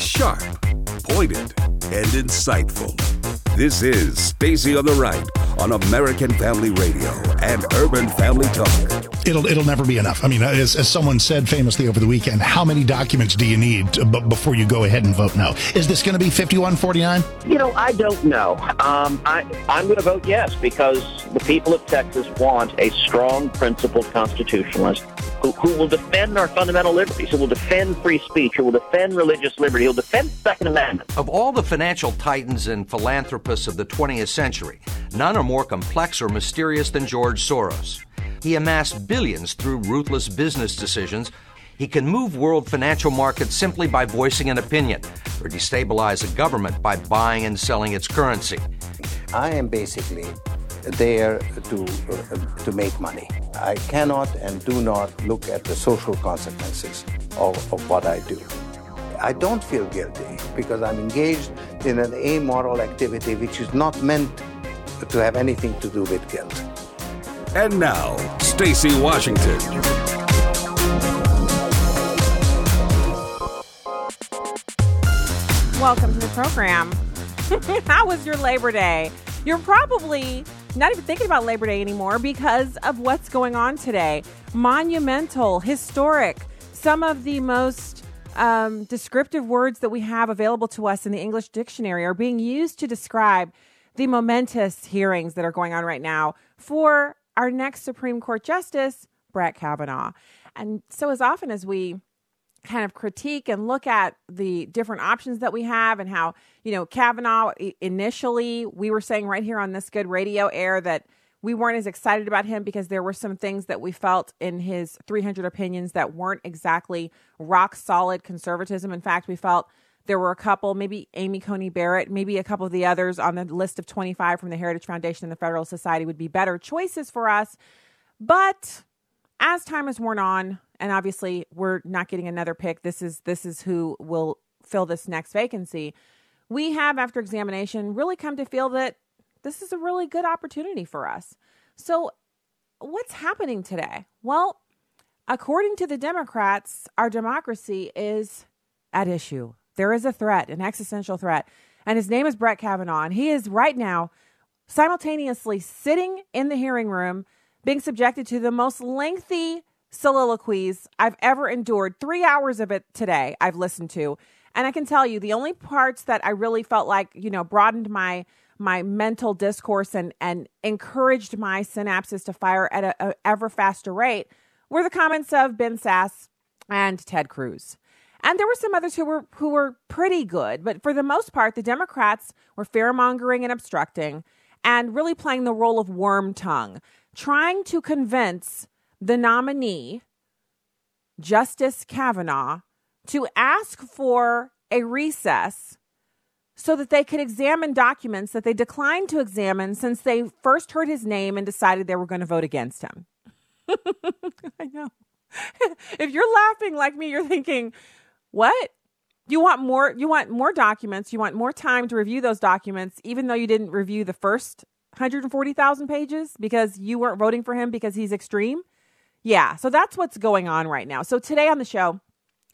sharp, pointed, and insightful. This is Stacy on the Right on American Family Radio and Urban Family Talk. It'll it'll never be enough. I mean, as, as someone said famously over the weekend, how many documents do you need to, b- before you go ahead and vote no? Is this going to be 5149? You know, I don't know. Um, I, I'm going to vote yes because the people of Texas want a strong, principled constitutionalist who, who will defend our fundamental liberties, who will defend free speech, who will defend religious liberty, who will defend the Second Amendment. Of all the financial titans and philanthropists of the 20th century, none are more complex or mysterious than George Soros. He amassed billions through ruthless business decisions. He can move world financial markets simply by voicing an opinion, or destabilize a government by buying and selling its currency. I am basically there to, uh, to make money. I cannot and do not look at the social consequences of, of what I do. I don't feel guilty because I'm engaged in an amoral activity which is not meant to have anything to do with guilt. And now, Stacy Washington. Welcome to the program. How was your Labor Day? You're probably not even thinking about Labor Day anymore because of what's going on today. Monumental, historic, some of the most um, descriptive words that we have available to us in the English dictionary are being used to describe the momentous hearings that are going on right now for our next Supreme Court Justice, Brett Kavanaugh. And so, as often as we kind of critique and look at the different options that we have and how, you know, Kavanaugh initially, we were saying right here on this good radio air that we weren't as excited about him because there were some things that we felt in his 300 opinions that weren't exactly rock solid conservatism. In fact, we felt there were a couple, maybe Amy Coney Barrett, maybe a couple of the others on the list of 25 from the Heritage Foundation and the Federal Society would be better choices for us. But as time has worn on, and obviously we're not getting another pick. This is this is who will fill this next vacancy. We have, after examination, really come to feel that this is a really good opportunity for us. So, what's happening today? Well, according to the Democrats, our democracy is at issue. There is a threat, an existential threat, and his name is Brett Kavanaugh, and he is right now simultaneously sitting in the hearing room, being subjected to the most lengthy soliloquies I've ever endured. Three hours of it today I've listened to. And I can tell you the only parts that I really felt like, you know, broadened my my mental discourse and and encouraged my synapses to fire at a, a ever faster rate were the comments of Ben Sasse and Ted Cruz. And there were some others who were who were pretty good, but for the most part, the Democrats were fearmongering and obstructing and really playing the role of Wormtongue, trying to convince the nominee, Justice Kavanaugh, to ask for a recess so that they could examine documents that they declined to examine since they first heard his name and decided they were going to vote against him. I know. if you're laughing like me, you're thinking, what? You want more you want more documents, you want more time to review those documents even though you didn't review the first 140,000 pages because you weren't voting for him because he's extreme? Yeah, so that's what's going on right now. So today on the show,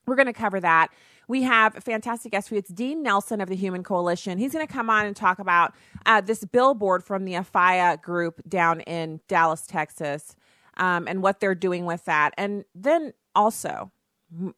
we're going to cover that. We have a fantastic guest. It's Dean Nelson of the Human Coalition. He's going to come on and talk about uh, this billboard from the Afiya group down in Dallas, Texas, um, and what they're doing with that. And then also,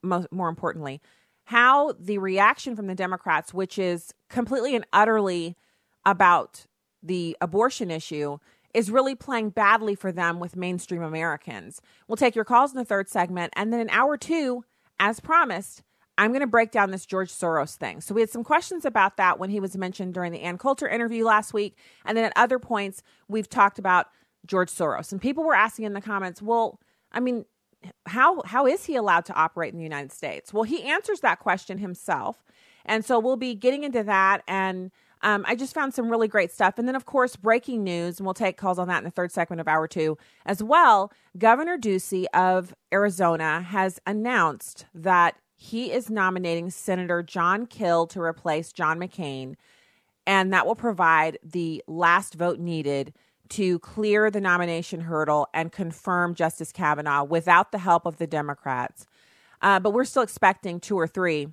more importantly, how the reaction from the Democrats, which is completely and utterly about the abortion issue, is really playing badly for them with mainstream Americans. We'll take your calls in the third segment. And then in hour two, as promised, I'm going to break down this George Soros thing. So we had some questions about that when he was mentioned during the Ann Coulter interview last week. And then at other points, we've talked about George Soros. And people were asking in the comments, well, I mean, how how is he allowed to operate in the United States? Well, he answers that question himself. And so we'll be getting into that and um, I just found some really great stuff. And then, of course, breaking news, and we'll take calls on that in the third segment of hour two as well. Governor Ducey of Arizona has announced that he is nominating Senator Jon Kyl to replace John McCain, and that will provide the last vote needed to clear the nomination hurdle and confirm Justice Kavanaugh without the help of the Democrats. Uh, but we're still expecting two or three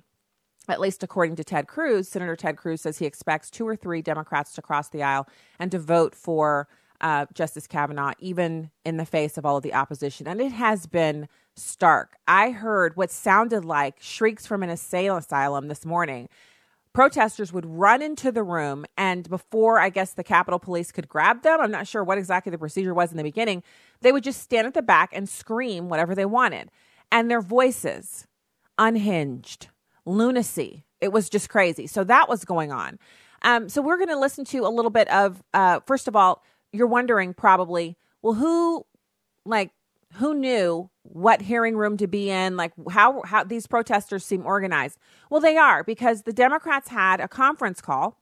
at least according to Ted Cruz, Senator Ted Cruz says he expects two or three Democrats to cross the aisle and to vote for uh, Justice Kavanaugh, even in the face of all of the opposition. And it has been stark. I heard what sounded like shrieks from an asylum this morning. Protesters would run into the room, and before I guess the Capitol Police could grab them, I'm not sure what exactly the procedure was in the beginning, they would just stand at the back and scream whatever they wanted. And their voices, unhinged, lunacy. It was just crazy. So that was going on. Um, so we're going to listen to a little bit of, uh, first of all, you're wondering probably, well, who, like, who knew what hearing room to be in? Like how how these protesters seem organized. Well they are because the democrats had a conference call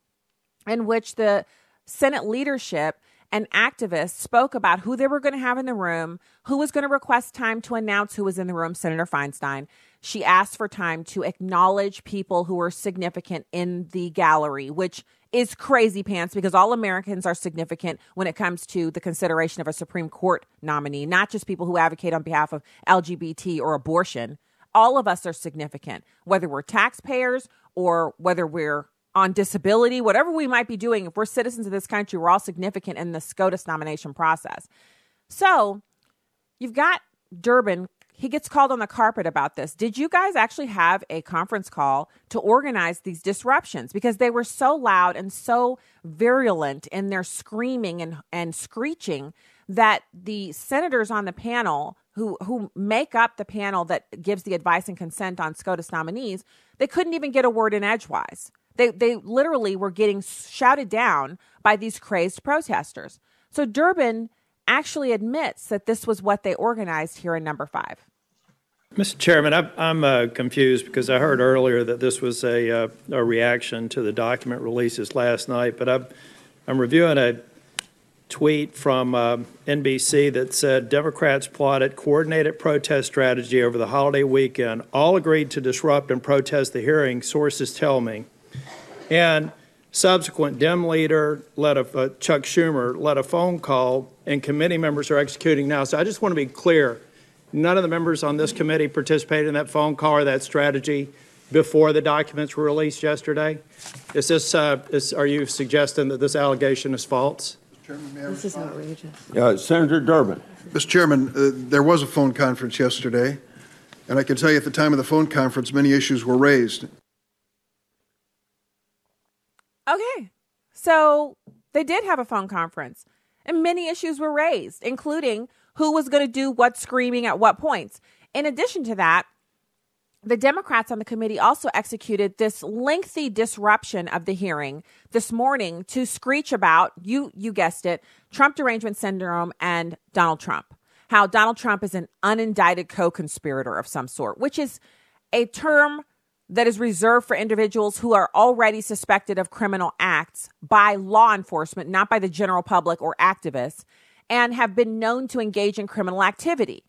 in which the senate leadership and activists spoke about who they were going to have in the room who was going to request time to announce who was in the room senator feinstein. She asked for time to acknowledge people who were significant in the gallery, which is crazy pants because all Americans are significant when it comes to the consideration of a Supreme Court nominee, not just people who advocate on behalf of LGBT or abortion. All of us are significant, whether we're taxpayers or whether we're on disability, whatever we might be doing. If we're citizens of this country, we're all significant in the SCOTUS nomination process. So you've got Durbin he gets called on the carpet about this. Did you guys actually have a conference call to organize these disruptions? Because they were so loud and so virulent in their screaming and, and screeching that the senators on the panel who who make up the panel that gives the advice and consent on SCOTUS nominees, they couldn't even get a word in edgewise. They they literally were getting shouted down by these crazed protesters. So Durbin actually admits that this was what they organized here in number five. Mr. Chairman, I'm uh, confused because I heard earlier that this was a, uh, a reaction to the document releases last night, but I'm, I'm reviewing a tweet from uh, NBC that said Democrats plotted coordinated protest strategy over the holiday weekend. All agreed to disrupt and protest the hearing, sources tell me. And subsequent Dem leader led a, uh, Chuck Schumer led a phone call, and committee members are executing now. So I just want to be clear: none of the members on this committee participated in that phone call or that strategy before the documents were released yesterday. Is this? Uh, is, are you suggesting that this allegation is false? This is outrageous. Uh, Senator Durbin. Mr. Chairman, uh, there was a phone conference yesterday, and I can tell you at the time of the phone conference, many issues were raised. Okay. So they did have a phone conference and many issues were raised, including who was going to do what screaming at what points. In addition to that, the Democrats on the committee also executed this lengthy disruption of the hearing this morning to screech about you you guessed it, Trump derangement syndrome and Donald Trump. How Donald Trump is an unindicted co-conspirator of some sort, which is a term that is reserved for individuals who are already suspected of criminal acts by law enforcement, not by the general public or activists, and have been known to engage in criminal activity.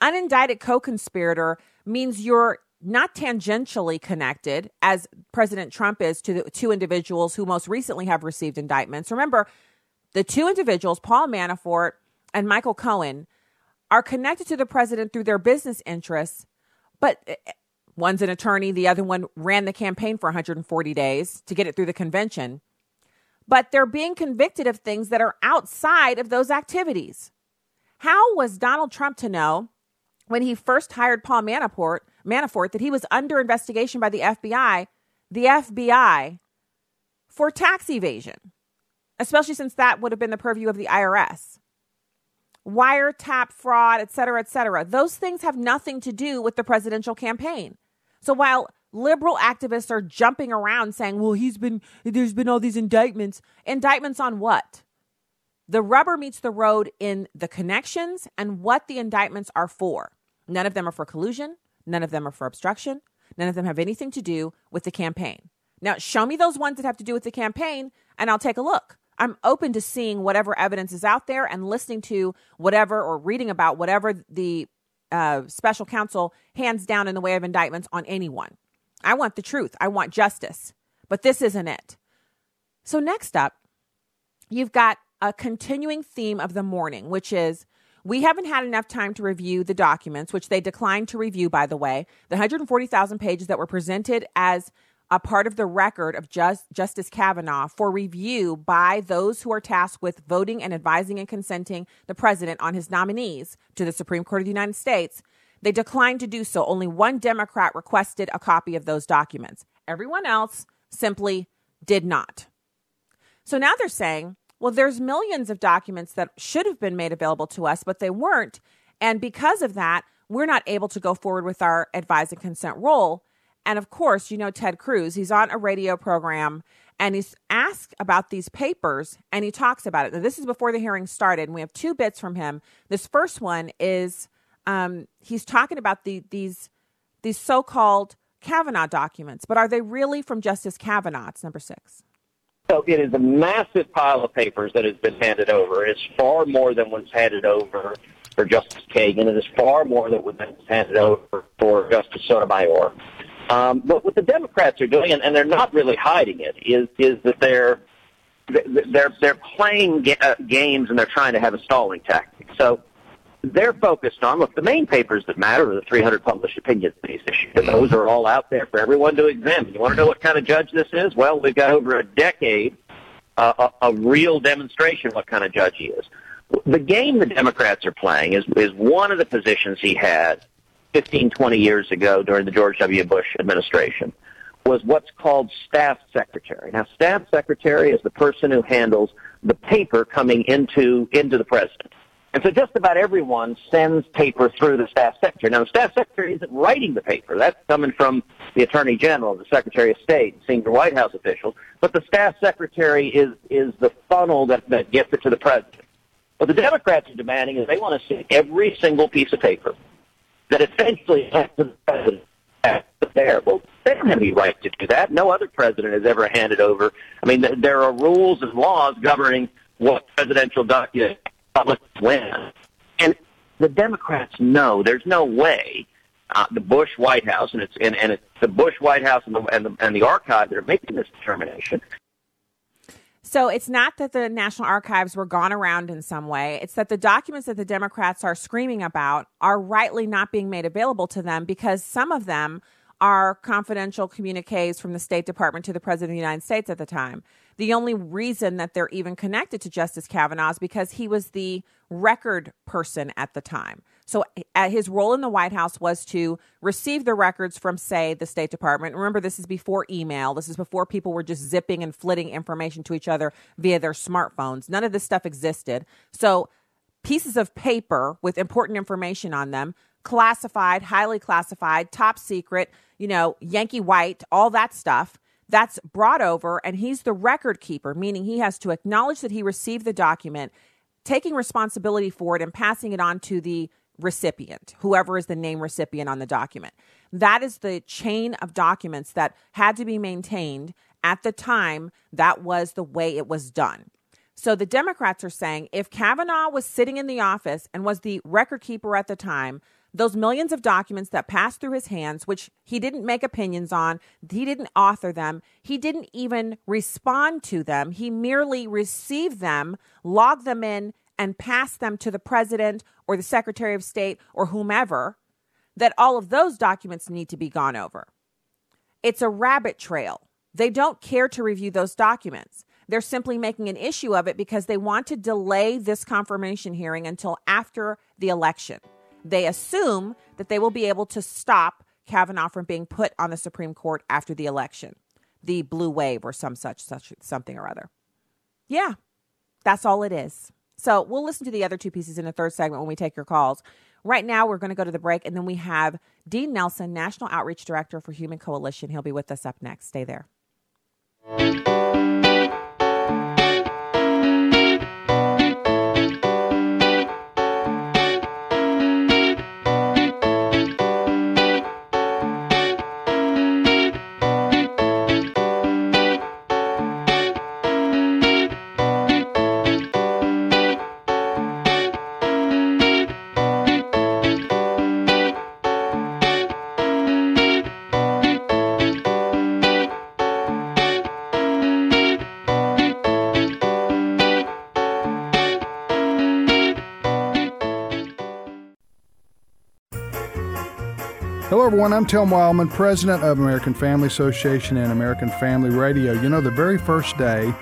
Unindicted co conspirator means you're not tangentially connected, as President Trump is to the two individuals who most recently have received indictments. Remember, the two individuals, Paul Manafort and Michael Cohen, are connected to the president through their business interests, but One's an attorney, the other one ran the campaign for 140 days to get it through the convention. But they're being convicted of things that are outside of those activities. How was Donald Trump to know when he first hired Paul Manafort, Manafort that he was under investigation by the FBI, the FBI, for tax evasion, especially since that would have been the purview of the IRS? Wiretap fraud, et cetera, et cetera. Those things have nothing to do with the presidential campaign. So while liberal activists are jumping around saying, well, he's been, there's been all these indictments, indictments on what? The rubber meets the road in the connections and what the indictments are for. None of them are for collusion. None of them are for obstruction. None of them have anything to do with the campaign. Now, show me those ones that have to do with the campaign, and I'll take a look. I'm open to seeing whatever evidence is out there and listening to whatever or reading about whatever the uh, special counsel hands down in the way of indictments on anyone. I want the truth. I want justice. But this isn't it. So, next up, you've got a continuing theme of the morning, which is we haven't had enough time to review the documents, which they declined to review, by the way. The 140,000 pages that were presented as a part of the record of Just, Justice Kavanaugh for review by those who are tasked with voting and advising and consenting the president on his nominees to the Supreme Court of the United States. They declined to do so. Only one Democrat requested a copy of those documents. Everyone else simply did not. So now they're saying, well, there's millions of documents that should have been made available to us, but they weren't. And because of that, we're not able to go forward with our advise and consent role. And of course, you know Ted Cruz, he's on a radio program and he's asked about these papers and he talks about it. Now, this is before the hearing started, and we have two bits from him. This first one is um, he's talking about the, these, these so called Kavanaugh documents, but are they really from Justice Kavanaugh? It's number six. So it is a massive pile of papers that has been handed over. It's far more than was handed over for Justice Kagan. It is far more than was handed over for Justice Sotomayor. Um, but what the Democrats are doing, and, and they're not really hiding it, is is that they're they're they're playing ga- uh, games and they're trying to have a stalling tactic. So they're focused on look the main papers that matter are the 300 published opinions in these issues. And those are all out there for everyone to examine. You want to know what kind of judge this is? Well, we've got over a decade uh, a, a real demonstration what kind of judge he is. The game the Democrats are playing is is one of the positions he had 15, 20 years ago during the George W. Bush administration was what's called staff secretary. Now, staff secretary is the person who handles the paper coming into into the president. And so just about everyone sends paper through the staff secretary. Now, the staff secretary isn't writing the paper. That's coming from the attorney general, the secretary of state, senior White House officials. But the staff secretary is, is the funnel that, that gets it to the president. What the Democrats are demanding is they want to see every single piece of paper that essentially has the president there. Well, they don't have any right to do that. No other president has ever handed over. I mean, there are rules and laws governing what presidential documents when. And the Democrats know there's no way uh, the Bush White House and it's and, and it's the Bush White House and the, and the and the archive that are making this determination. So it's not that the National Archives were gone around in some way. It's that the documents that the Democrats are screaming about are rightly not being made available to them because some of them are confidential communiques from the State Department to the President of the United States at the time. The only reason that they're even connected to Justice Kavanaugh is because he was the record person at the time. So his role in the White House was to receive the records from, say, the State Department. Remember, this is before email. This is before people were just zipping and flitting information to each other via their smartphones. None of this stuff existed. So pieces of paper with important information on them, classified, highly classified, top secret, you know, Yankee white, all that stuff. That's brought over, and he's the record keeper, meaning he has to acknowledge that he received the document, taking responsibility for it, and passing it on to the recipient, whoever is the name recipient on the document. That is the chain of documents that had to be maintained at the time that was the way it was done. So the Democrats are saying if Kavanaugh was sitting in the office and was the record keeper at the time, those millions of documents that passed through his hands, which he didn't make opinions on, he didn't author them, he didn't even respond to them, he merely received them, logged them in, and pass them to the president or the secretary of state or whomever, that all of those documents need to be gone over. It's a rabbit trail. They don't care to review those documents. They're simply making an issue of it because they want to delay this confirmation hearing until after the election. They assume that they will be able to stop Kavanaugh from being put on the Supreme Court after the election, the blue wave or some such, such something or other. Yeah, that's all it is. So we'll listen to the other two pieces in the third segment when we take your calls. Right now, we're going to go to the break, and then we have Dean Nelson, National Outreach Director for Human Coalition. He'll be with us up next. Stay there. Everyone. I'm Tim Wildmon, president of American Family Association and American Family Radio. You know, the very first day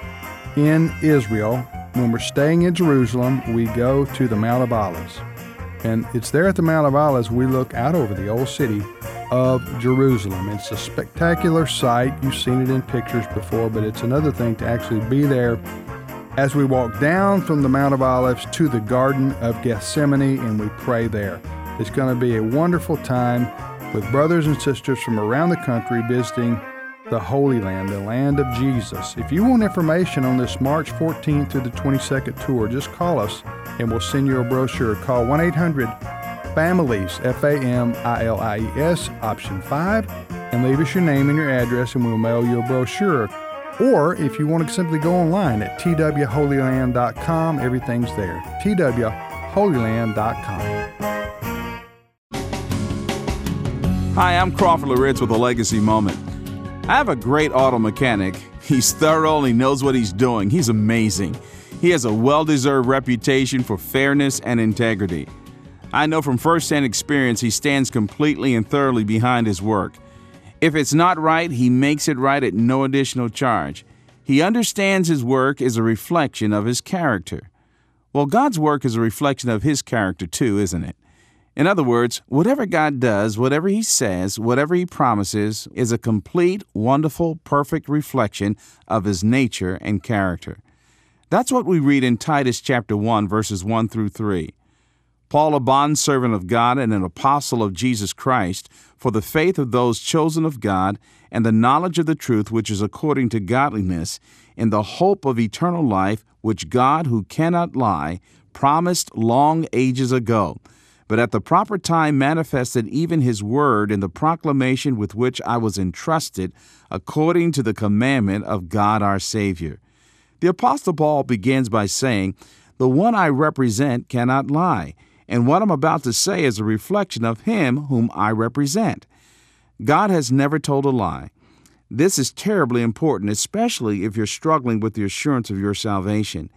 in Israel, when we're staying in Jerusalem, we go to the Mount of Olives. And it's there at the Mount of Olives we look out over the old city of Jerusalem. It's a spectacular sight. You've seen it in pictures before, but it's another thing to actually be there as we walk down from the Mount of Olives to the Garden of Gethsemane and we pray there. It's going to be a wonderful time with brothers and sisters from around the country visiting the Holy Land, the land of Jesus. If you want information on this March 14th through the 22nd tour, just call us and we'll send you a brochure. Call 1 800 Families, F A M I L I E S, option 5, and leave us your name and your address and we'll mail you a brochure. Or if you want to simply go online at twholyland.com, everything's there. twholyland.com. Hi, I'm Crawford Loritts with a legacy moment. I have a great auto mechanic. He's thorough and he knows what he's doing. He's amazing. He has a well deserved reputation for fairness and integrity. I know from firsthand experience he stands completely and thoroughly behind his work. If it's not right, he makes it right at no additional charge. He understands his work is a reflection of his character. Well, God's work is a reflection of his character too, isn't it? In other words, whatever God does, whatever He says, whatever He promises, is a complete, wonderful, perfect reflection of His nature and character. That's what we read in Titus chapter 1, verses 1 through 3. Paul, a bondservant of God and an apostle of Jesus Christ, for the faith of those chosen of God and the knowledge of the truth which is according to godliness, in the hope of eternal life, which God, who cannot lie, promised long ages ago, but at the proper time manifested even his word in the proclamation with which I was entrusted, according to the commandment of God our Savior. The Apostle Paul begins by saying, The one I represent cannot lie and what I'm about to say is a reflection of Him whom I represent. God has never told a lie. This is terribly important, especially if you're struggling with the assurance of your salvation.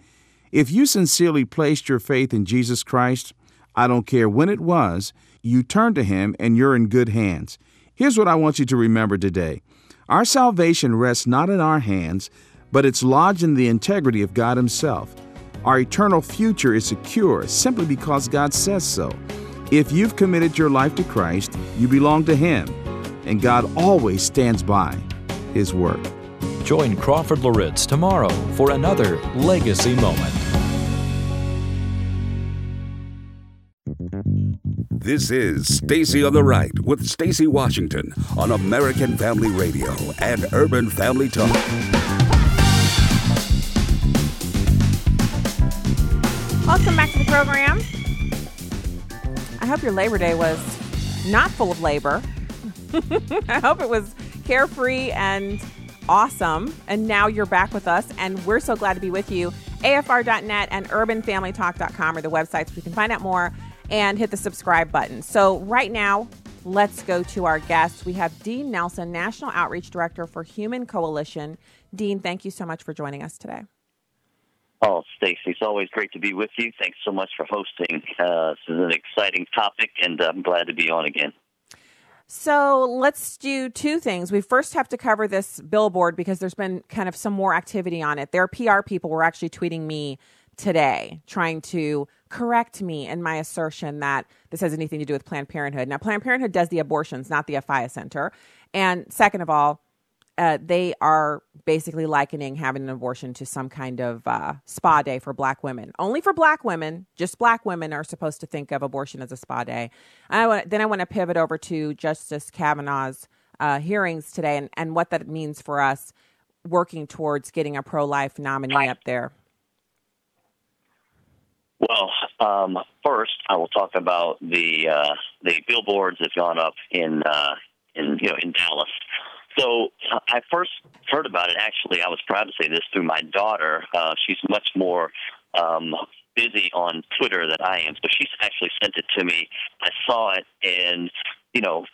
If you sincerely placed your faith in Jesus Christ, I don't care when it was, you turn to Him and you're in good hands. Here's what I want you to remember today our salvation rests not in our hands, but it's lodged in the integrity of God Himself. Our eternal future is secure simply because God says so. If you've committed your life to Christ, you belong to Him, and God always stands by His work. Join Crawford Loritts tomorrow for another Legacy Moment. This is Stacy on the Right with Stacy Washington on American Family Radio and Urban Family Talk. Welcome back to the program. I hope your Labor Day was not full of labor. I hope it was carefree and awesome. And now you're back with us, and we're so glad to be with you. AFR.net and UrbanFamilyTalk.com are the websites where you can find out more and hit the subscribe button. So, right now, let's go to our guests. We have Dean Nelson, National Outreach Director for Human Coalition. Dean, thank you so much for joining us today. Oh, Stacy, it's always great to be with you. Thanks so much for hosting. Uh, this is an exciting topic, and I'm glad to be on again. So let's do two things. We first have to cover this billboard because there's been kind of some more activity on it. Their PR people were actually tweeting me today trying to correct me in my assertion that this has anything to do with Planned Parenthood. Now, Planned Parenthood does the abortions, not the Afiya Center. And second of all, uh, they are basically likening having an abortion to some kind of uh, spa day for black women. Only for black women, just black women are supposed to think of abortion as a spa day. I want, then I want to pivot over to Justice Kavanaugh's uh, hearings today and, and what that means for us working towards getting a pro life nominee up there. Well, um, first I will talk about the uh, the billboards that have gone up in uh, in you know in Dallas. So I first heard about it. Actually, I was proud to say this through my daughter. Uh, she's much more um, busy on Twitter than I am, so she's actually sent it to me. I saw it, and you know,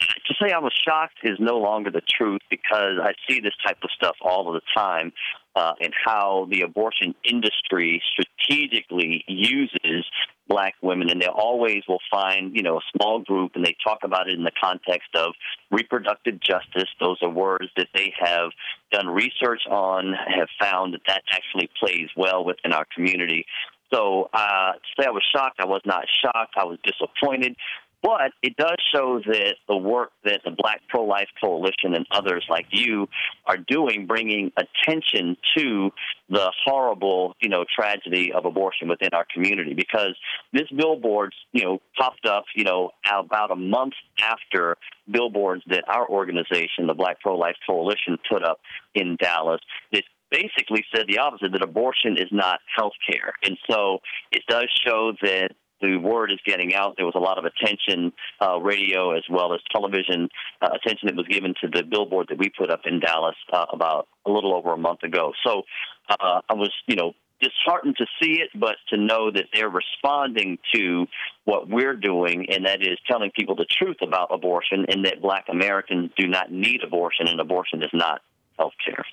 to say I was shocked is no longer the truth because I see this type of stuff all of the time uh, and how the abortion industry strategically uses black women, and they always will find, you know, a small group, and they talk about it in the context of reproductive justice. Those are words that they have done research on, have found that that actually plays well within our community. So uh, to say I was shocked, I was not shocked. I was disappointed. But it does show that the work that the Black Pro Life Coalition and others like you are doing, bringing attention to the horrible, you know, tragedy of abortion within our community. Because this billboard, you know, popped up, you know, about a month after billboards that our organization, the Black Pro Life Coalition, put up in Dallas. That basically said the opposite that abortion is not health care. And so it does show that the word is getting out. There was a lot of attention, uh, radio as well as television uh, attention that was given to the billboard that we put up in Dallas uh, about a little over a month ago. So uh, I was, you know, disheartened to see it, but to know that they're responding to what we're doing, and that is telling people the truth about abortion and that black Americans do not need abortion and abortion is not health care.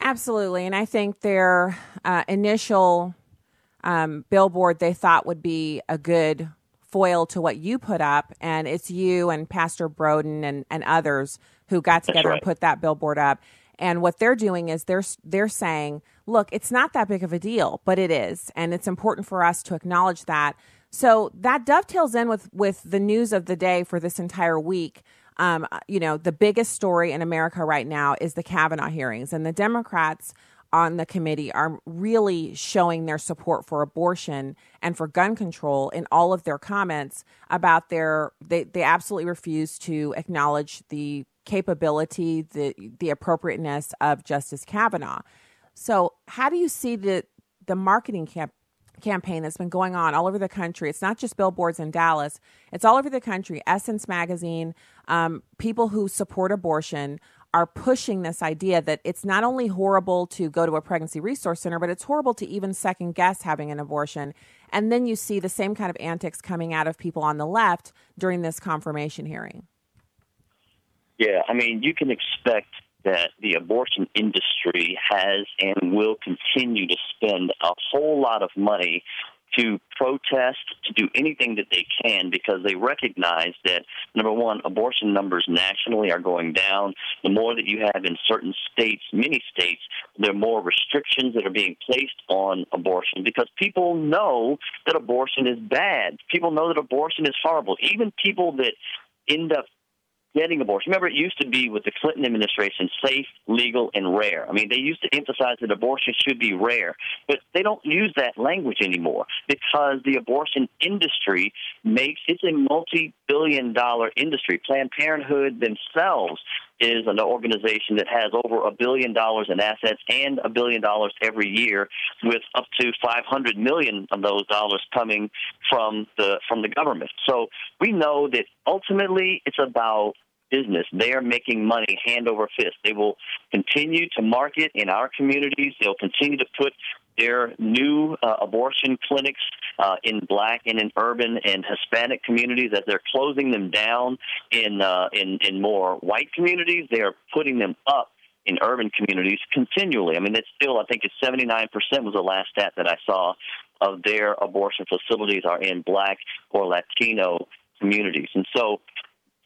Absolutely. And I think their uh, initial um, billboard they thought would be a good foil to what you put up. And it's you and Pastor Broden and, and others who got together right. and put that billboard up. And what they're doing is they're they're saying, look, it's not that big of a deal, but it is, and it's important for us to acknowledge that. So that dovetails in with with the news of the day for this entire week. Um, you know, the biggest story in America right now is the Kavanaugh hearings, and the Democrats on the committee are really showing their support for abortion and for gun control in all of their comments about their they, they absolutely refuse to acknowledge the capability the the appropriateness of justice kavanaugh so how do you see the the marketing camp campaign that's been going on all over the country. It's not just billboards in Dallas, it's all over the country. Essence Magazine, um, people who support abortion are pushing this idea that it's not only horrible to go to a pregnancy resource center, but it's horrible to even second guess having an abortion. And then you see the same kind of antics coming out of people on the left during this confirmation hearing. Yeah, I mean, you can expect that the abortion industry has and will continue to spend a whole lot of money to protest, to do anything that they can because they recognize that, number one, abortion numbers nationally are going down. The more that you have in certain states, many states, there are more restrictions that are being placed on abortion because people know that abortion is bad. People know that abortion is horrible. Even people that end up getting abortion. Remember, it used to be with the Clinton administration safe, legal, and rare. I mean, they used to emphasize that abortion should be rare, but they don't use that language anymore because the abortion industry makes it's a multi billion dollar industry. Planned Parenthood themselves is an organization that has over a billion dollars in assets and a billion dollars every year, with up to 500 million of those dollars coming from the from the government. So we know that ultimately it's about business. They are making money hand over fist. They will continue to market in our communities. They'll continue to put their new uh, abortion clinics uh, in black and in urban and Hispanic communities as they're closing them down in uh, in in more white communities. They are putting them up in urban communities continually. I mean, it's still I think it's 79% was the last stat that I saw of their abortion facilities are in black or Latino communities. And so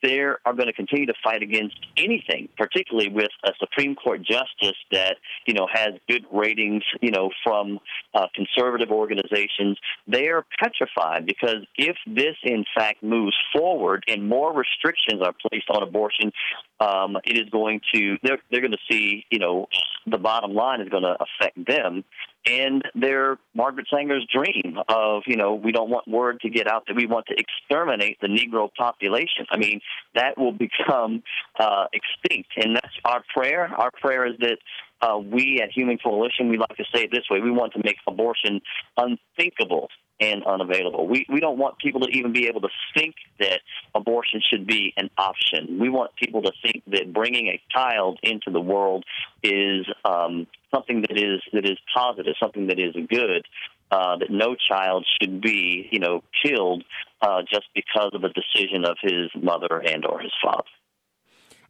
they are going to continue to fight against anything, particularly with a Supreme Court justice that you know has good ratings, you know, from uh, conservative organizations. They are petrified because if this in fact moves forward and more restrictions are placed on abortion, um, it is going to they're they're going to see you know the bottom line is going to affect them and their Margaret Sanger's dream of, you know, we don't want word to get out that we want to exterminate the Negro population. I mean, that will become uh, extinct, and that's our prayer. Our prayer is that uh, we at Human Coalition, we like to say it this way: we want to make abortion unthinkable and unavailable. We we don't want people to even be able to think that abortion should be an option. We want people to think that bringing a child into the world is um, something that is that is positive, something that is good. uh, that no child should be, you know, killed uh, just because of a decision of his mother and or his father.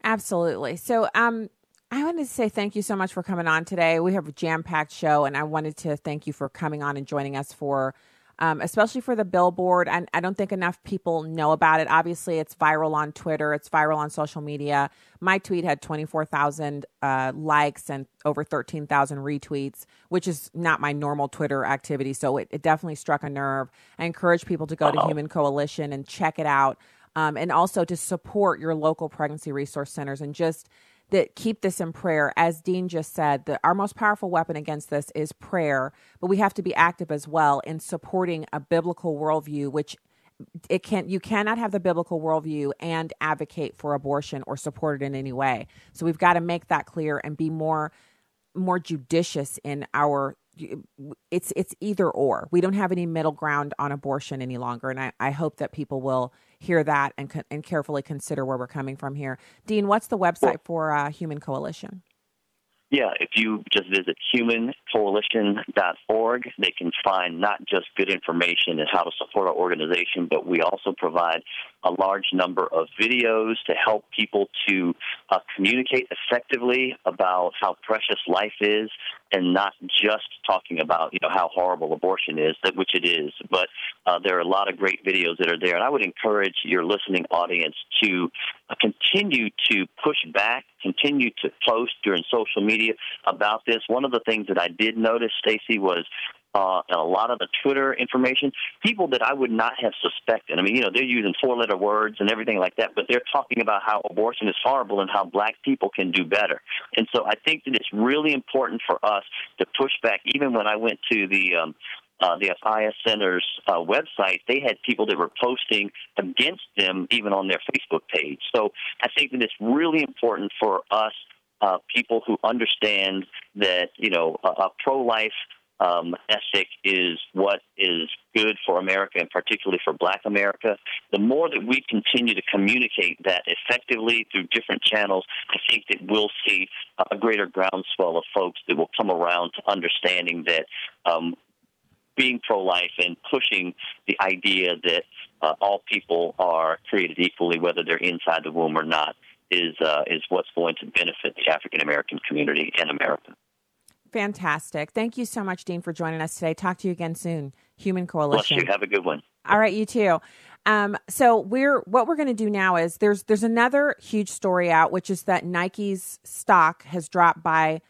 Absolutely. So, um, I wanted to say thank you so much for coming on today. We have a jam packed show, and I wanted to thank you for coming on and joining us for, um, especially for the billboard. And I don't think enough people know about it. Obviously, it's viral on Twitter, it's viral on social media. My tweet had 24,000 uh, likes and over 13,000 retweets, which is not my normal Twitter activity. So it, it definitely struck a nerve. I encourage people to go Uh-oh. to Human Coalition and check it out. Um, and also to support your local pregnancy resource centers and just that keep this in prayer. As Dean just said, that our most powerful weapon against this is prayer, but we have to be active as well in supporting a biblical worldview, which it can you cannot have the biblical worldview and advocate for abortion or support it in any way. So we've got to make that clear and be more more judicious in our it's it's either or. We don't have any middle ground on abortion any longer, and I, I hope that people will hear that and and carefully consider where we're coming from here. Dean, what's the website for uh, Human Coalition? Yeah, if you just visit humancoalition.org, they can find not just good information and how to support our organization, but we also provide a large number of videos to help people to uh, communicate effectively about how precious life is and not just talking about you know how horrible abortion is, that which it is, but uh, there are a lot of great videos that are there, and I would encourage your listening audience to uh, continue to push back, continue to post during social media about this. One of the things that I did notice, Stacy, was uh, and a lot of the Twitter information, people that I would not have suspected. I mean, you know, they're using four letter words and everything like that, but they're talking about how abortion is horrible and how black people can do better. And so I think that it's really important for us to push back. Even when I went to the um, uh, the FIS Center's uh, website, they had people that were posting against them even on their Facebook page. So I think that it's really important for us, uh, people who understand that, you know, a, a pro life um, ethic is what is good for America and particularly for black America. The more that we continue to communicate that effectively through different channels, I think that we'll see a greater groundswell of folks that will come around to understanding that um, being pro life and pushing the idea that uh, all people are created equally, whether they're inside the womb or not, is, uh, is what's going to benefit the African American community and America. Fantastic. Thank you so much, Dean, for joining us today. Talk to you again soon. Human Coalition. Bless you. Have a good one. All right, you too. Um, so we're what we're going to do now is there's there's another huge story out, which is that Nike's stock has dropped by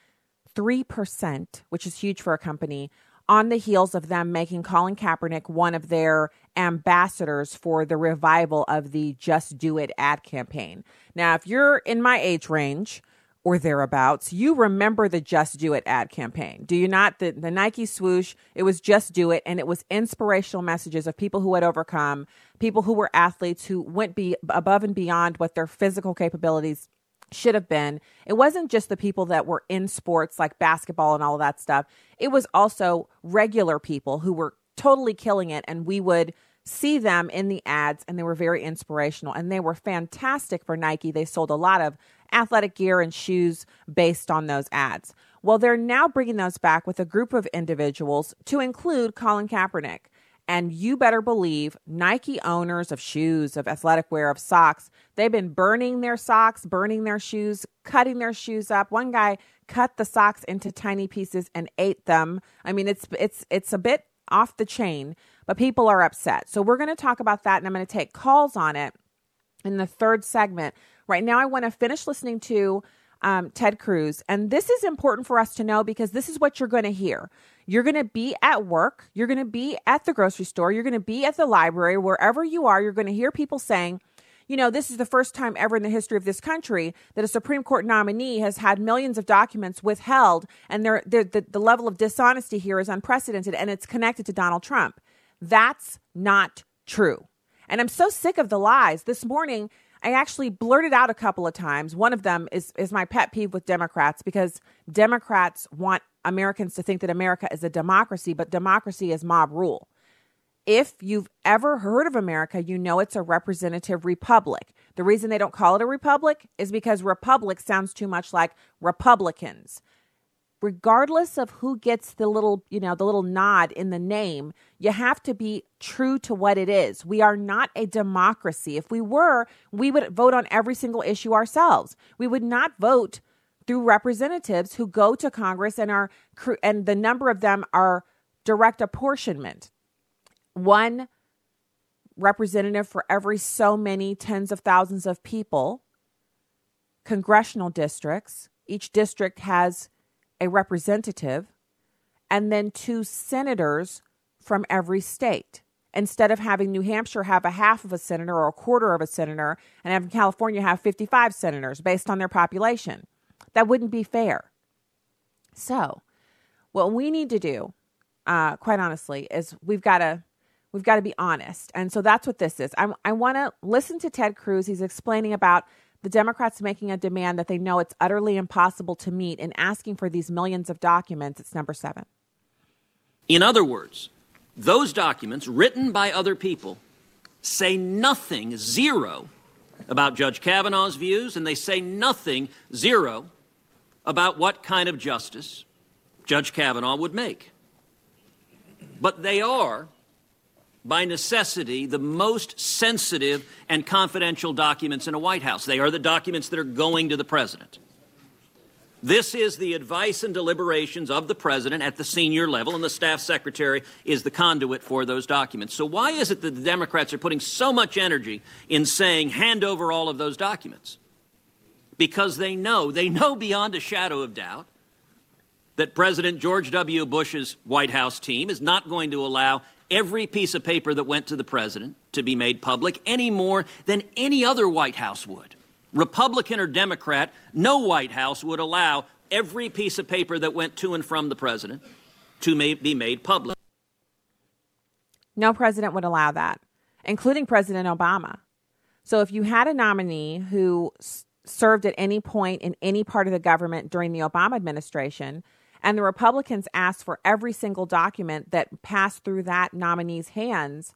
three percent, which is huge for a company, on the heels of them making Colin Kaepernick one of their ambassadors for the revival of the Just Do It ad campaign. Now, if you're in my age range or thereabouts, you remember the Just Do It ad campaign. Do you not? The, the Nike swoosh, it was Just Do It, and it was inspirational messages of people who had overcome, people who were athletes who went be, above and beyond what their physical capabilities should have been. It wasn't just the people that were in sports like basketball and all of that stuff. It was also regular people who were totally killing it, and we would see them in the ads, and they were very inspirational and they were fantastic for Nike. They sold a lot of athletic gear and shoes based on those ads. Well, they're now bringing those back with a group of individuals to include Colin Kaepernick. And you better believe Nike owners of shoes, of athletic wear, of socks, they've been burning their socks, burning their shoes, cutting their shoes up. One guy cut the socks into tiny pieces and ate them. I mean, it's it's it's a bit off the chain, but people are upset. So we're going to talk about that and I'm going to take calls on it in the third segment. Right now, I want to finish listening to um, Ted Cruz. And this is important for us to know because this is what you're going to hear. You're going to be at work, you're going to be at the grocery store, you're going to be at the library, wherever you are, you're going to hear people saying, you know, this is the first time ever in the history of this country that a Supreme Court nominee has had millions of documents withheld, and they're, they're, the, the level of dishonesty here is unprecedented, and it's connected to Donald Trump. That's not true. And I'm so sick of the lies. This morning, I actually blurted out a couple of times. One of them is is my pet peeve with Democrats because Democrats want Americans to think that America is a democracy, but democracy is mob rule. If you've ever heard of America, you know it's a representative republic. The reason they don't call it a republic is because republic sounds too much like Republicans. Regardless of who gets the little, you know, the little nod in the name, you have to be true to what it is. We are not a democracy. If we were, we would vote on every single issue ourselves. We would not vote through representatives who go to Congress and are and the number of them are direct apportionment. One representative for every so many tens of thousands of people. Congressional districts, each district has a representative, and then two senators from every state. Instead of having New Hampshire have a half of a senator or a quarter of a senator, and having California have 55 senators based on their population. That wouldn't be fair. So, what we need to do, uh, quite honestly, is we've got to we've got to be honest, and so that's what this is. I, I want to listen to Ted Cruz. He's explaining about the Democrats making a demand that they know it's utterly impossible to meet and asking for these millions of documents. It's number seven. In other words, those documents written by other people say nothing, zero, about Judge Kavanaugh's views, and they say nothing, zero, about what kind of justice Judge Kavanaugh would make. But they are, by necessity, the most sensitive and confidential documents in a White House. They are the documents that are going to the president. This is the advice and deliberations of the president at the senior level, and the staff secretary is the conduit for those documents. So, why is it that the Democrats are putting so much energy in saying, hand over all of those documents? Because they know, they know beyond a shadow of doubt, that President George W. Bush's White House team is not going to allow every piece of paper that went to the president to be made public any more than any other White House would. Republican or Democrat, no White House would allow every piece of paper that went to and from the president to be made public. No president would allow that, including President Obama. So if you had a nominee who served at any point in any part of the government during the Obama administration, and the Republicans asked for every single document that passed through that nominee's hands,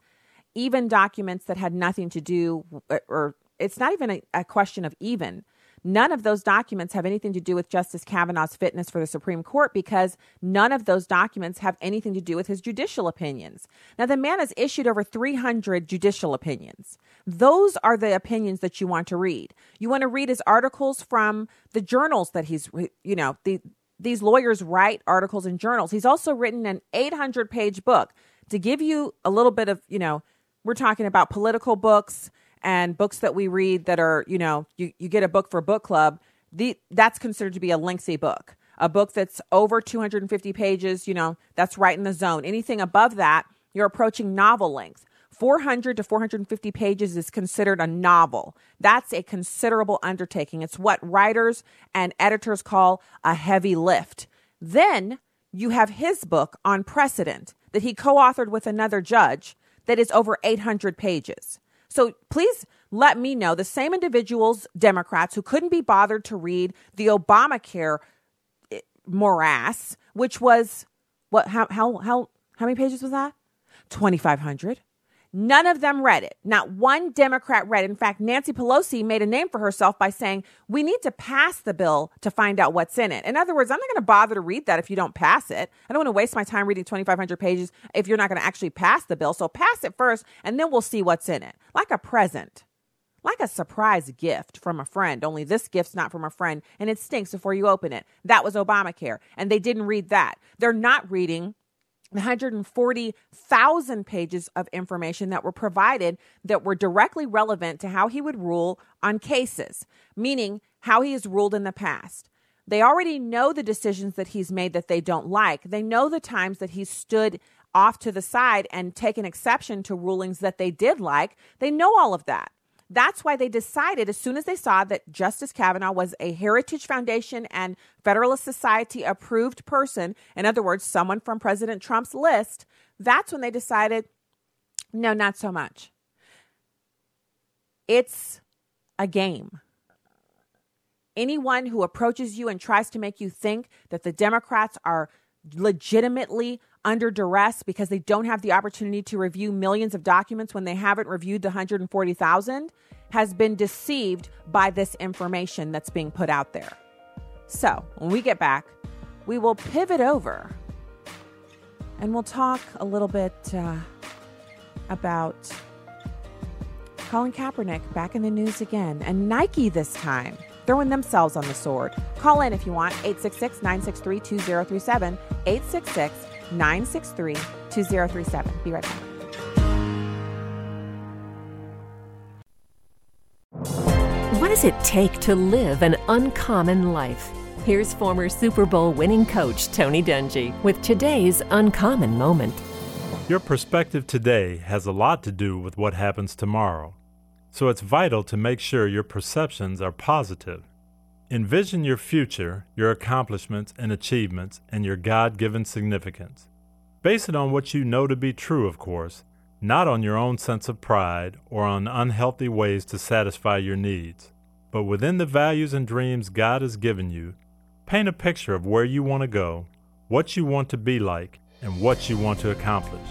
even documents that had nothing to do, or it's not even a, a question of even. None of those documents have anything to do with Justice Kavanaugh's fitness for the Supreme Court because none of those documents have anything to do with his judicial opinions. Now, the man has issued over 300 judicial opinions. Those are the opinions that you want to read. You want to read his articles from the journals that he's, you know, the, these lawyers write articles in journals. He's also written an 800 page book to give you a little bit of, you know, we're talking about political books and books that we read that are, you know, you, you get a book for book club, the, that's considered to be a lengthy book. A book that's over 250 pages, you know, that's right in the zone. Anything above that, you're approaching novel length. 400 to 450 pages is considered a novel. That's a considerable undertaking. It's what writers and editors call a heavy lift. Then you have his book on precedent that he co authored with another judge that is over 800 pages. So please let me know the same individuals, Democrats, who couldn't be bothered to read the Obamacare eh, morass, which was what, how, how, how, how many pages was that? 2,500. None of them read it. Not one Democrat read. In fact, Nancy Pelosi made a name for herself by saying, We need to pass the bill to find out what's in it. In other words, I'm not going to bother to read that if you don't pass it. I don't want to waste my time reading 2,500 pages if you're not going to actually pass the bill. So pass it first, and then we'll see what's in it. Like a present, like a surprise gift from a friend, only this gift's not from a friend, and it stinks before you open it. That was Obamacare. And they didn't read that. They're not reading 140,000 pages of information that were provided that were directly relevant to how he would rule on cases, meaning how he has ruled in the past. They already know the decisions that he's made that they don't like. They know the times that he's stood off to the side and taken exception to rulings that they did like. They know all of that. That's why they decided, as soon as they saw that Justice Kavanaugh was a Heritage Foundation and Federalist Society approved person, in other words, someone from President Trump's list, that's when they decided, no, not so much. It's a game. Anyone who approaches you and tries to make you think that the Democrats are legitimately under duress because they don't have the opportunity to review millions of documents when they haven't reviewed the 140,000 has been deceived by this information that's being put out there. So, when we get back, we will pivot over and we'll talk a little bit uh, about Colin Kaepernick back in the news again, and Nike this time, throwing themselves on the sword. Call in if you want, 866 963 2037. 866 963 2037. Be right back. What does it take to live an uncommon life? Here's former Super Bowl winning coach Tony Dungy with today's uncommon moment. Your perspective today has a lot to do with what happens tomorrow, so it's vital to make sure your perceptions are positive. Envision your future, your accomplishments and achievements, and your God given significance. Base it on what you know to be true, of course, not on your own sense of pride or on unhealthy ways to satisfy your needs, but within the values and dreams God has given you Paint a picture of where you want to go, what you want to be like, and what you want to accomplish.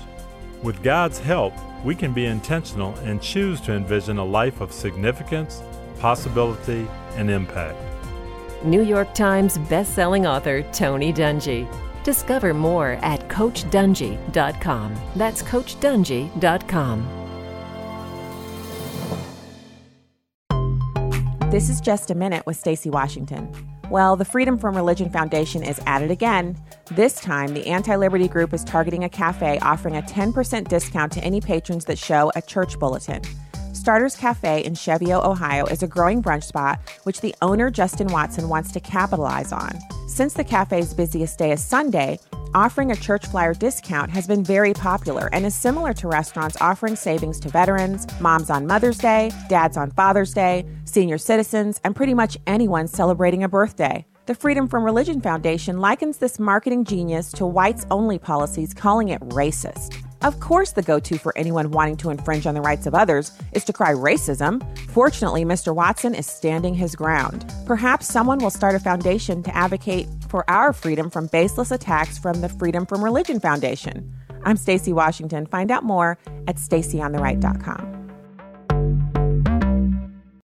With God's help, we can be intentional and choose to envision a life of significance, possibility, and impact. New York Times bestselling author Tony Dungy. Discover more at CoachDungy.com. That's CoachDungy.com. This is just a minute with Stacy Washington. Well, the Freedom from Religion Foundation is at it again. This time, the Anti Liberty Group is targeting a cafe offering a 10% discount to any patrons that show a church bulletin. Starters Cafe in Cheviot, Ohio is a growing brunch spot which the owner, Justin Watson, wants to capitalize on. Since the cafe's busiest day is Sunday, offering a church flyer discount has been very popular and is similar to restaurants offering savings to veterans, moms on Mother's Day, dads on Father's Day, senior citizens, and pretty much anyone celebrating a birthday. The Freedom from Religion Foundation likens this marketing genius to whites only policies, calling it racist. Of course, the go to for anyone wanting to infringe on the rights of others is to cry racism. Fortunately, Mr. Watson is standing his ground. Perhaps someone will start a foundation to advocate for our freedom from baseless attacks from the Freedom from Religion Foundation. I'm Stacy Washington. Find out more at stacyontheright.com.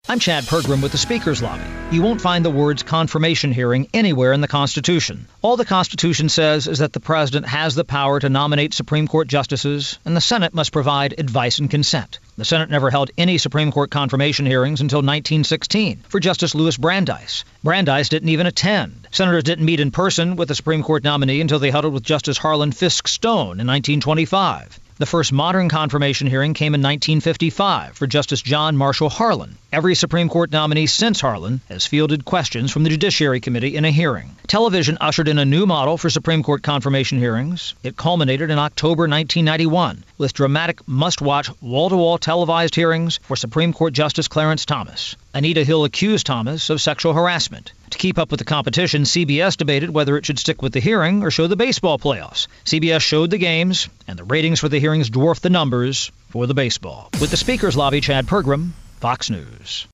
I'm Chad Pergram with the Speaker's Lobby. You won't find the words confirmation hearing anywhere in the Constitution. All the Constitution says is that the President has the power to nominate Supreme Court justices, and the Senate must provide advice and consent. The Senate never held any Supreme Court confirmation hearings until 1916 for Justice Louis Brandeis. Brandeis didn't even attend. Senators didn't meet in person with the Supreme Court nominee until they huddled with Justice Harlan Fiske Stone in 1925. The first modern confirmation hearing came in 1955 for Justice John Marshall Harlan. Every Supreme Court nominee since Harlan has fielded questions from the Judiciary Committee in a hearing. Television ushered in a new model for Supreme Court confirmation hearings. It culminated in October 1991 with dramatic must watch wall to wall televised hearings for Supreme Court Justice Clarence Thomas. Anita Hill accused Thomas of sexual harassment. To keep up with the competition, CBS debated whether it should stick with the hearing or show the baseball playoffs. CBS showed the games, and the ratings for the hearings dwarfed the numbers for the baseball. With the Speaker's Lobby, Chad Pergram, Fox News.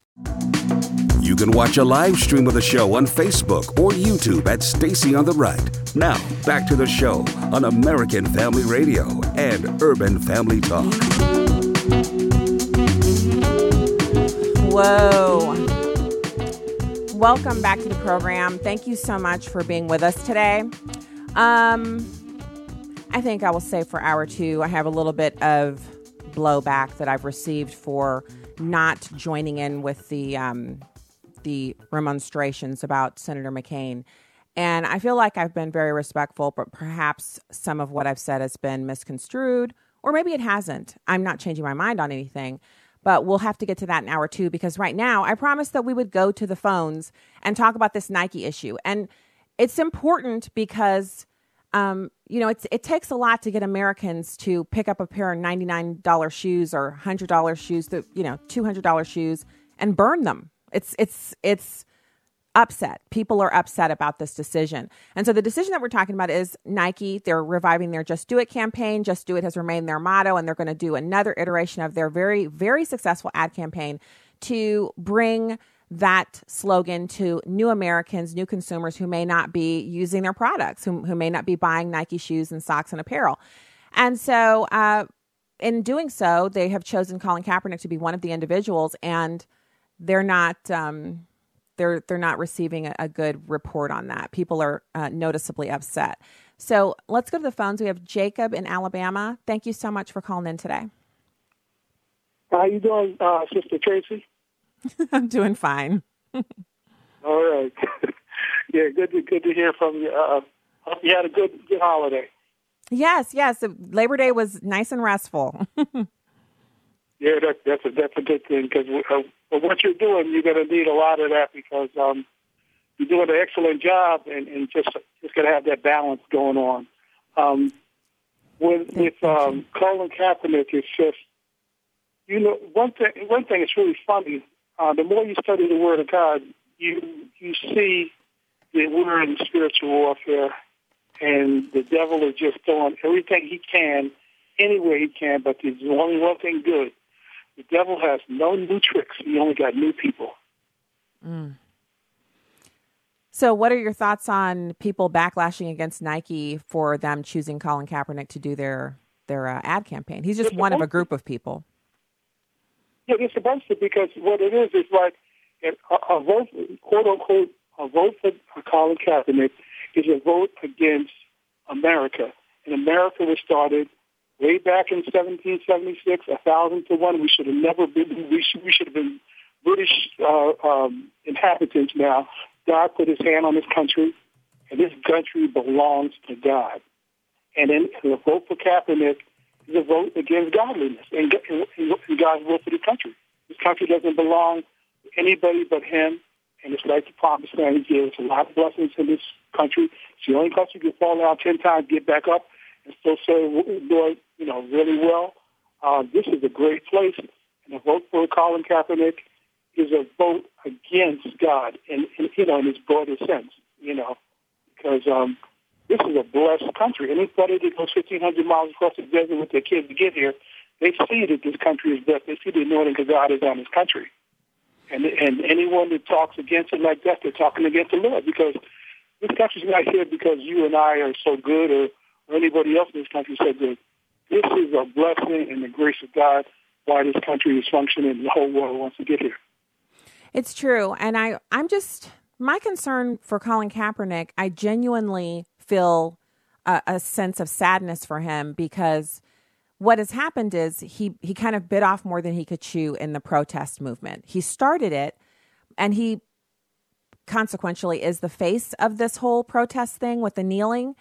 You can watch a live stream of the show on Facebook or YouTube at Stacy on the Right. Now, back to the show on American Family Radio and Urban Family Talk. Whoa. Welcome back to the program. Thank you so much for being with us today. Um, I think I will say for hour two, I have a little bit of blowback that I've received for not joining in with the um, the remonstrations about Senator McCain. And I feel like I've been very respectful, but perhaps some of what I've said has been misconstrued, or maybe it hasn't. I'm not changing my mind on anything. But we'll have to get to that in hour two because right now I promised that we would go to the phones and talk about this Nike issue. And it's important because, um, you know, it takes a lot to get Americans to pick up a pair of $99 shoes or $100 shoes, that, you know, $200 shoes and burn them. It's, it's, it's, upset. People are upset about this decision. And so the decision that we're talking about is Nike. They're reviving their Just Do It campaign. Just Do It has remained their motto, and they're going to do another iteration of their very, very successful ad campaign to bring that slogan to new Americans, new consumers who may not be using their products, who, who may not be buying Nike shoes and socks and apparel. And so, uh, in doing so, they have chosen Colin Kaepernick to be one of the individuals, and they're not. Um, they're they're not receiving a, a good report on that. People are uh, noticeably upset. So let's go to the phones. We have Jacob in Alabama. Thank you so much for calling in today. How you doing, uh, Sister Tracy? I'm doing fine. All right. yeah, good to good to hear from you. Uh, hope you had a good good holiday. Yes, yes. Labor Day was nice and restful. Yeah, that, that's a that's a good thing because uh, what you're doing, you're going to need a lot of that because um, you're doing an excellent job and, and just just going to have that balance going on. Um, with with um, Colin Kaepernick, it's just you know one thing. One thing that's really funny. Uh, the more you study the Word of God, you you see that we're in spiritual warfare, and the devil is just doing everything he can, any way he can. But there's only one thing good: the devil has no new tricks. He only got new people. Mm. So, what are your thoughts on people backlashing against Nike for them choosing Colin Kaepernick to do their their uh, ad campaign? He's just one of a group of people. Yeah, it's a bunch of because what it is is like a, a vote, quote unquote, a vote for Colin Kaepernick is a vote against America. And America was started way back in 1776, a thousand to one. We should have never been. We should, we should have been British uh, um, inhabitants now. God put His hand on this country, and this country belongs to God. And then the vote for Kaepernick is a vote against godliness and, and, God's will for the country. This country doesn't belong to anybody but Him. And it's like the promised land He gives a lot of blessings in this country. It's the only country you can fall down ten times, get back up, and still serve, it, you know, really well. Uh, this is a great place. And a vote for Colin Kaepernick is a vote against God, in, you know, in its broader sense, you know, because um, this is a blessed country. Anybody that goes 1,500 miles across the desert with their kids to get here, they see that this country is blessed. They see the anointing because God is on this country. And and anyone that talks against it like that, they're talking against the Lord because this country's not here because you and I are so good or, or anybody else in this country is so good. This is a blessing and the grace of God why this country is functioning and the whole world wants to get here. It's true. And I, I'm just, my concern for Colin Kaepernick, I genuinely feel a, a sense of sadness for him because what has happened is he he kind of bit off more than he could chew in the protest movement. He started it and he consequentially is the face of this whole protest thing with the kneeling.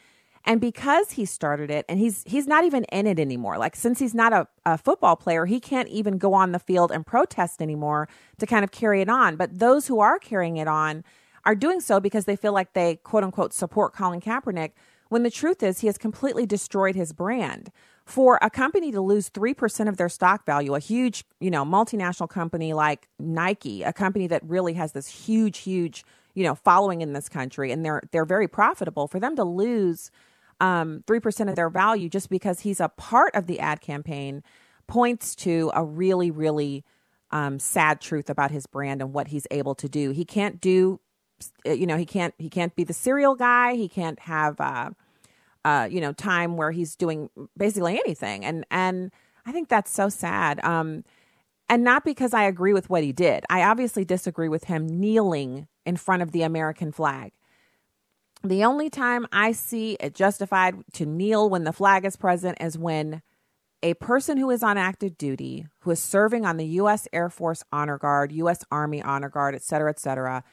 And because he started it and he's he's not even in it anymore. Like since he's not a, a football player, he can't even go on the field and protest anymore to kind of carry it on. But those who are carrying it on are doing so because they feel like they quote unquote support Colin Kaepernick when the truth is he has completely destroyed his brand for a company to lose 3% of their stock value, a huge, you know, multinational company like Nike, a company that really has this huge, huge, you know, following in this country and they're they're very profitable, for them to lose um, 3% of their value just because he's a part of the ad campaign points to a really, really um, sad truth about his brand and what he's able to do. He can't do, you know, he can't he can't be the cereal guy. He can't have uh, uh, you know, time where he's doing basically anything. And and I think that's so sad. Um, and not because I agree with what he did. I obviously disagree with him kneeling in front of the American flag. The only time I see it justified to kneel when the flag is present is when a person who is on active duty, who is serving on the U.S. Air Force Honor Guard, U.S. Army Honor Guard, et cetera, et cetera,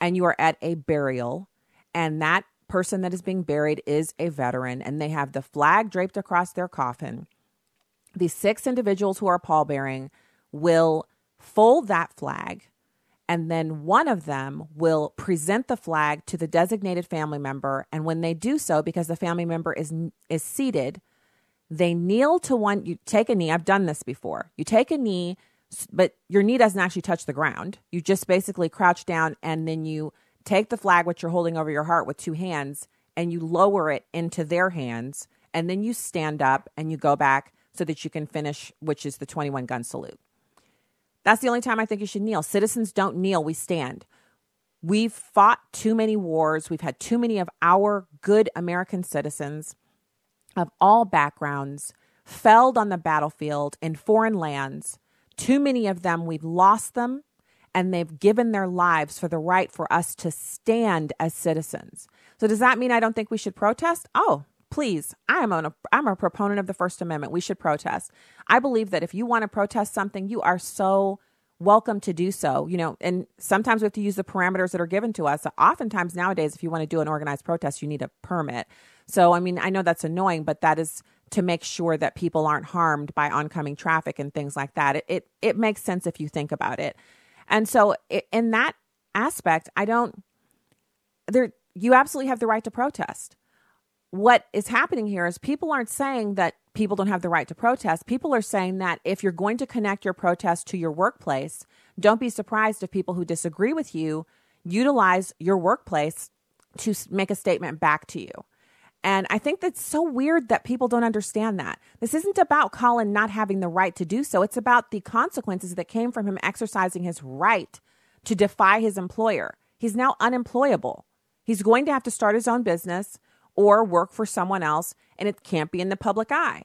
and you are at a burial, and that person that is being buried is a veteran and they have the flag draped across their coffin. The six individuals who are pallbearing will fold that flag and then one of them will present the flag to the designated family member. And when they do so because the family member is is seated they kneel to one you take a knee I've done this before. You take a knee but your knee doesn't actually touch the ground. You just basically crouch down and then you take the flag which you're holding over your heart with two hands and you lower it into their hands. And then you stand up and you go back so that you can finish which is the 21 gun salute that's the only time i think you should kneel citizens don't kneel we stand we've fought too many wars we've had too many of our good american citizens of all backgrounds felled on the battlefield in foreign lands too many of them we've lost them and they've given their lives for the right for us to stand as citizens. So does that mean I don't think we should protest? Oh, please. I am a, I'm a proponent of the First Amendment. We should protest. I believe that if you want to protest something, you are so welcome to do so. You know, and sometimes we have to use the parameters that are given to us. Oftentimes nowadays, if you want to do an organized protest, you need a permit. So, I mean, I know that's annoying, but that is to make sure that people aren't harmed by oncoming traffic and things like that. It it, it makes sense if you think about it. And so, in that aspect, I don't. There, you absolutely have the right to protest. What is happening here is people aren't saying that people don't have the right to protest. People are saying that if you're going to connect your protest to your workplace, don't be surprised if people who disagree with you utilize your workplace to make a statement back to you. And I think that's so weird that people don't understand that. This isn't about Colin not having the right to do so. It's about the consequences that came from him exercising his right to defy his employer. He's now unemployable. He's going to have to start his own business or work for someone else, and it can't be in the public eye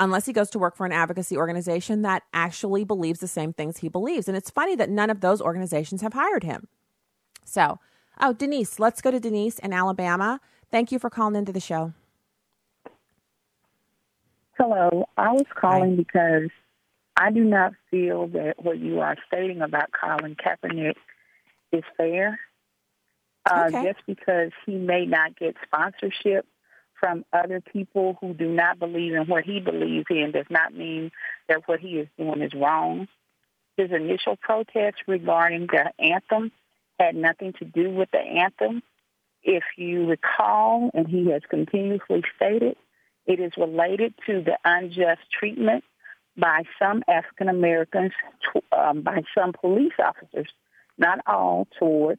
unless he goes to work for an advocacy organization that actually believes the same things he believes. And it's funny that none of those organizations have hired him. So, oh, Denise, let's go to Denise in Alabama. Thank you for calling into the show. Hello. I was calling Hi. because I do not feel that what you are stating about Colin Kaepernick is fair. Uh, okay. Just because he may not get sponsorship from other people who do not believe in what he believes in does not mean that what he is doing is wrong. His initial protest regarding the anthem had nothing to do with the anthem. If you recall, and he has continuously stated, it is related to the unjust treatment by some African Americans, um, by some police officers, not all, toward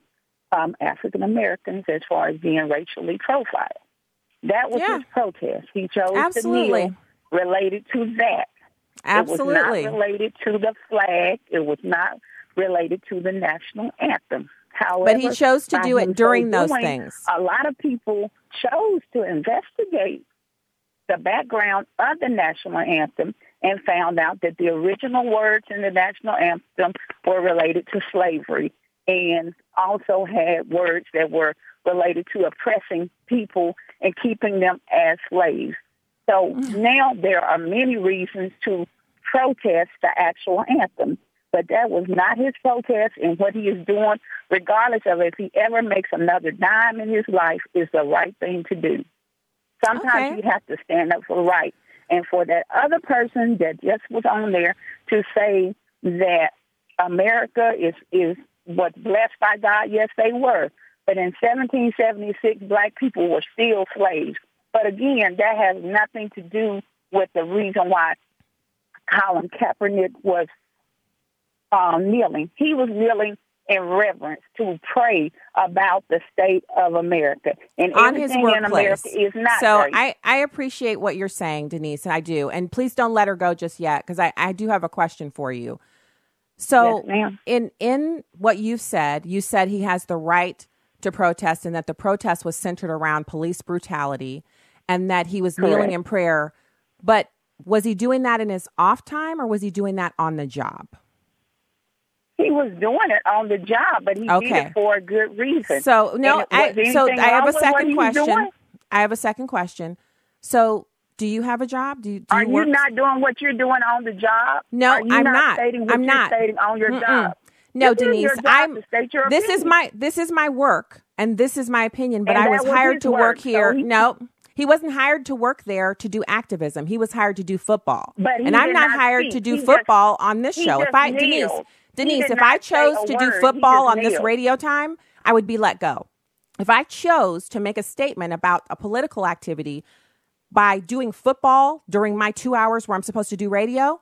um, African Americans as far as being racially profiled. That was yeah. his protest. He chose Absolutely. to kneel related to that. Absolutely. It was not related to the flag. It was not related to the national anthem. However, but he chose to do it during those doing, things. A lot of people chose to investigate the background of the national anthem and found out that the original words in the national anthem were related to slavery and also had words that were related to oppressing people and keeping them as slaves. So mm. now there are many reasons to protest the actual anthem but that was not his protest, and what he is doing, regardless of if he ever makes another dime in his life, is the right thing to do. Sometimes okay. you have to stand up for right. And for that other person that just was on there to say that America is is was blessed by God, yes, they were. But in 1776, black people were still slaves. But again, that has nothing to do with the reason why Colin Kaepernick was um, kneeling. He was kneeling in reverence to pray about the state of America. And on his workplace. America is not So great. I, I appreciate what you're saying, Denise, I do. And please don't let her go just yet because I, I do have a question for you. So yes, in in what you said, you said he has the right to protest and that the protest was centered around police brutality and that he was Correct. kneeling in prayer. But was he doing that in his off time or was he doing that on the job? he was doing it on the job, but he okay. did it for a good reason. So no, I, so I have a second question. I have a second question. So do you have a job? Do you, do are you, you not doing what you're doing on the job? No, I'm not. not. Stating what I'm you're not stating on your Mm-mm. job. No, this Denise, I'm. this opinion. is my this is my work, and this is my opinion. But and I was, was hired to work, work here. So he, no, he wasn't hired to work there to do activism. He was hired to do football. But and I'm not, hired speak. to do he football just, on this show. If I kneeled. Denise, Denise, if I chose to do football on this radio time, I would be let go. If I chose to make a statement about a political activity by doing football during my two hours where I'm supposed to do radio,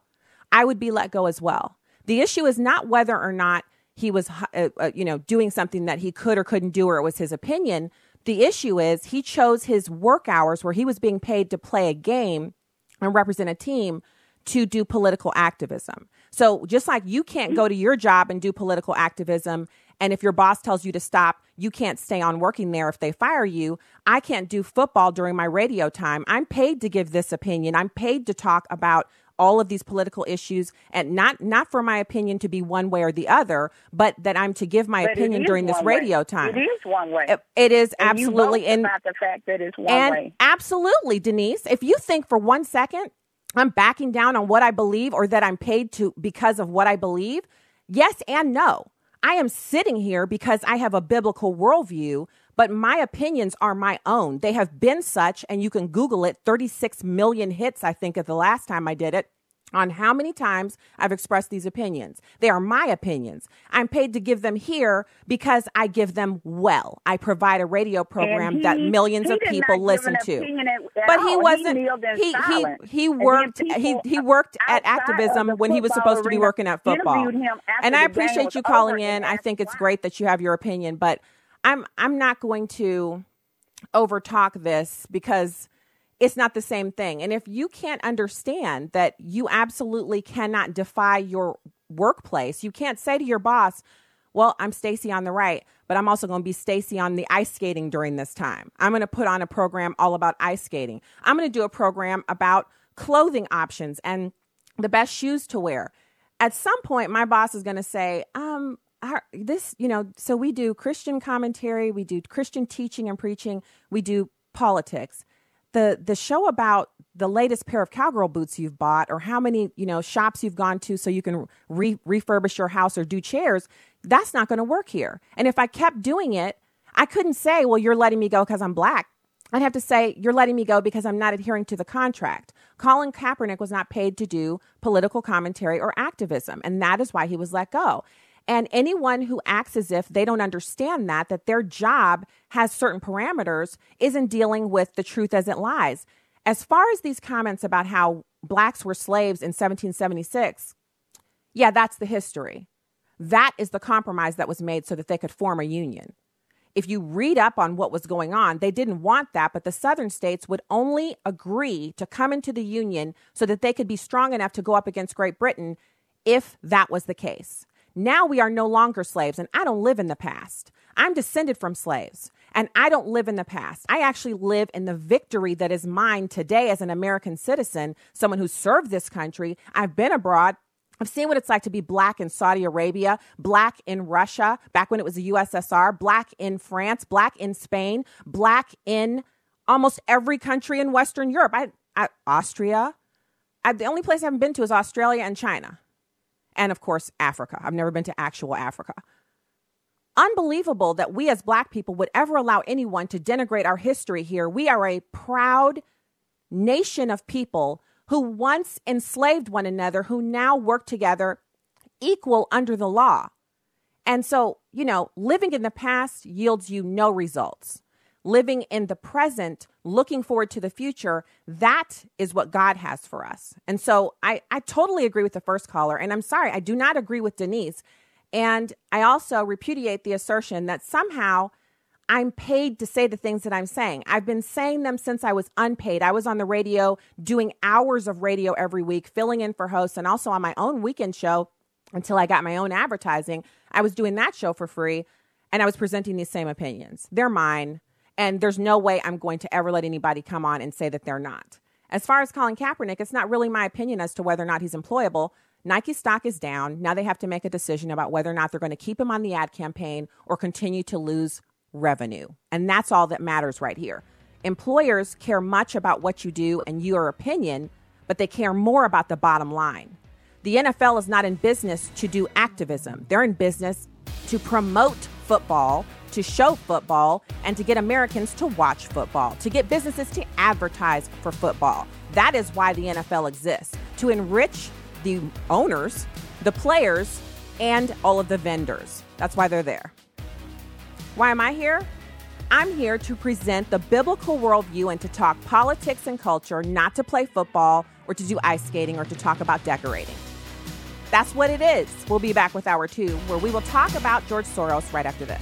I would be let go as well. The issue is not whether or not he was, uh, uh, you know, doing something that he could or couldn't do, or it was his opinion. The issue is he chose his work hours where he was being paid to play a game and represent a team to do political activism. So just like you can't go to your job and do political activism, and if your boss tells you to stop, you can't stay on working there if they fire you. I can't do football during my radio time. I'm paid to give this opinion. I'm paid to talk about all of these political issues and not not for my opinion to be one way or the other, but that I'm to give my But opinion during this one way. radio time. It is one way. It- it is And absolutely and about the fact that it's one and way. absolutely, Denise, if you think for one second I'm backing down on what I believe or that I'm paid to because of what I believe, yes and no. I am sitting here because I have a biblical worldview, but my opinions are my own. They have been such, and you can Google it 36 million hits, I think, at the last time I did it on how many times I've expressed these opinions. They are my opinions. I'm paid to give them here because I give them well. I provide a radio program And that millions of people listen to. opinion at- at But he He wasn't in he he he worked he he worked at activism when he was supposed to be working at football. interviewed him after And I appreciate you calling in. I think it's great that you have your opinion, but I'm I'm not going to overtalk this because it's not the same thing. And if you can't understand that you absolutely cannot defy your workplace, you can't say to your boss, "Well, I'm Stacy on the right, but I'm also going to be Stacy on the ice skating during this time. I'm going to put on a program all about ice skating. I'm going to do a program about clothing options and the best shoes to wear." At some point my boss is going to say, "Um, our, this, you know, so we do Christian commentary, we do Christian teaching and preaching, we do politics. The the show about the latest pair of cowgirl boots you've bought or how many, you know, shops you've gone to so you can re- refurbish your house or do chairs, that's not going to work here. And if I kept doing it, I couldn't say, "Well, you're letting me go cuz I'm black." I'd have to say, you're letting me go because I'm not adhering to the contract. Colin Kaepernick was not paid to do political commentary or activism, and that is why he was let go. And anyone who acts as if they don't understand that, that their job has certain parameters, isn't dealing with the truth as it lies. As far as these comments about how blacks were slaves in 1776, yeah, that's the history. That is the compromise that was made so that they could form a union. If you read up on what was going on, they didn't want that, but the southern states would only agree to come into the union so that they could be strong enough to go up against Great Britain if that was the case. Now we are no longer slaves, and I don't live in the past. I'm descended from slaves, and I don't live in the past. I actually live in the victory that is mine today as an American citizen, someone who served this country. I've been abroad. I've seen what it's like to be black in Saudi Arabia, black in Russia, back when it was the USSR, black in France, black in Spain, black in almost every country in Western Europe. I, I Austria. I, the only place I haven't been to is Australia and China. And of course, Africa. I've never been to actual Africa. Unbelievable that we as black people would ever allow anyone to denigrate our history here. We are a proud nation of people who once enslaved one another, who now work together equal under the law. And so, you know, living in the past yields you no results. Living in the present, looking forward to the future, that is what God has for us. And so I, I totally agree with the first caller. And I'm sorry, I do not agree with Denise. And I also repudiate the assertion that somehow I'm paid to say the things that I'm saying. I've been saying them since I was unpaid. I was on the radio doing hours of radio every week, filling in for hosts, and also on my own weekend show until I got my own advertising. I was doing that show for free and I was presenting these same opinions. They're mine. And there's no way I'm going to ever let anybody come on and say that they're not. As far as Colin Kaepernick, it's not really my opinion as to whether or not he's employable. Nike stock is down. Now they have to make a decision about whether or not they're going to keep him on the ad campaign or continue to lose revenue. And that's all that matters right here. Employers care much about what you do and your opinion, but they care more about the bottom line. The NFL is not in business to do activism, they're in business to promote football, to show football, and to get Americans to watch football, to get businesses to advertise for football. That is why the NFL exists to enrich the owners, the players, and all of the vendors. That's why they're there. Why am I here? I'm here to present the biblical worldview and to talk politics and culture, not to play football or to do ice skating or to talk about decorating. That's what it is. We'll be back with hour two, where we will talk about George Soros right after this.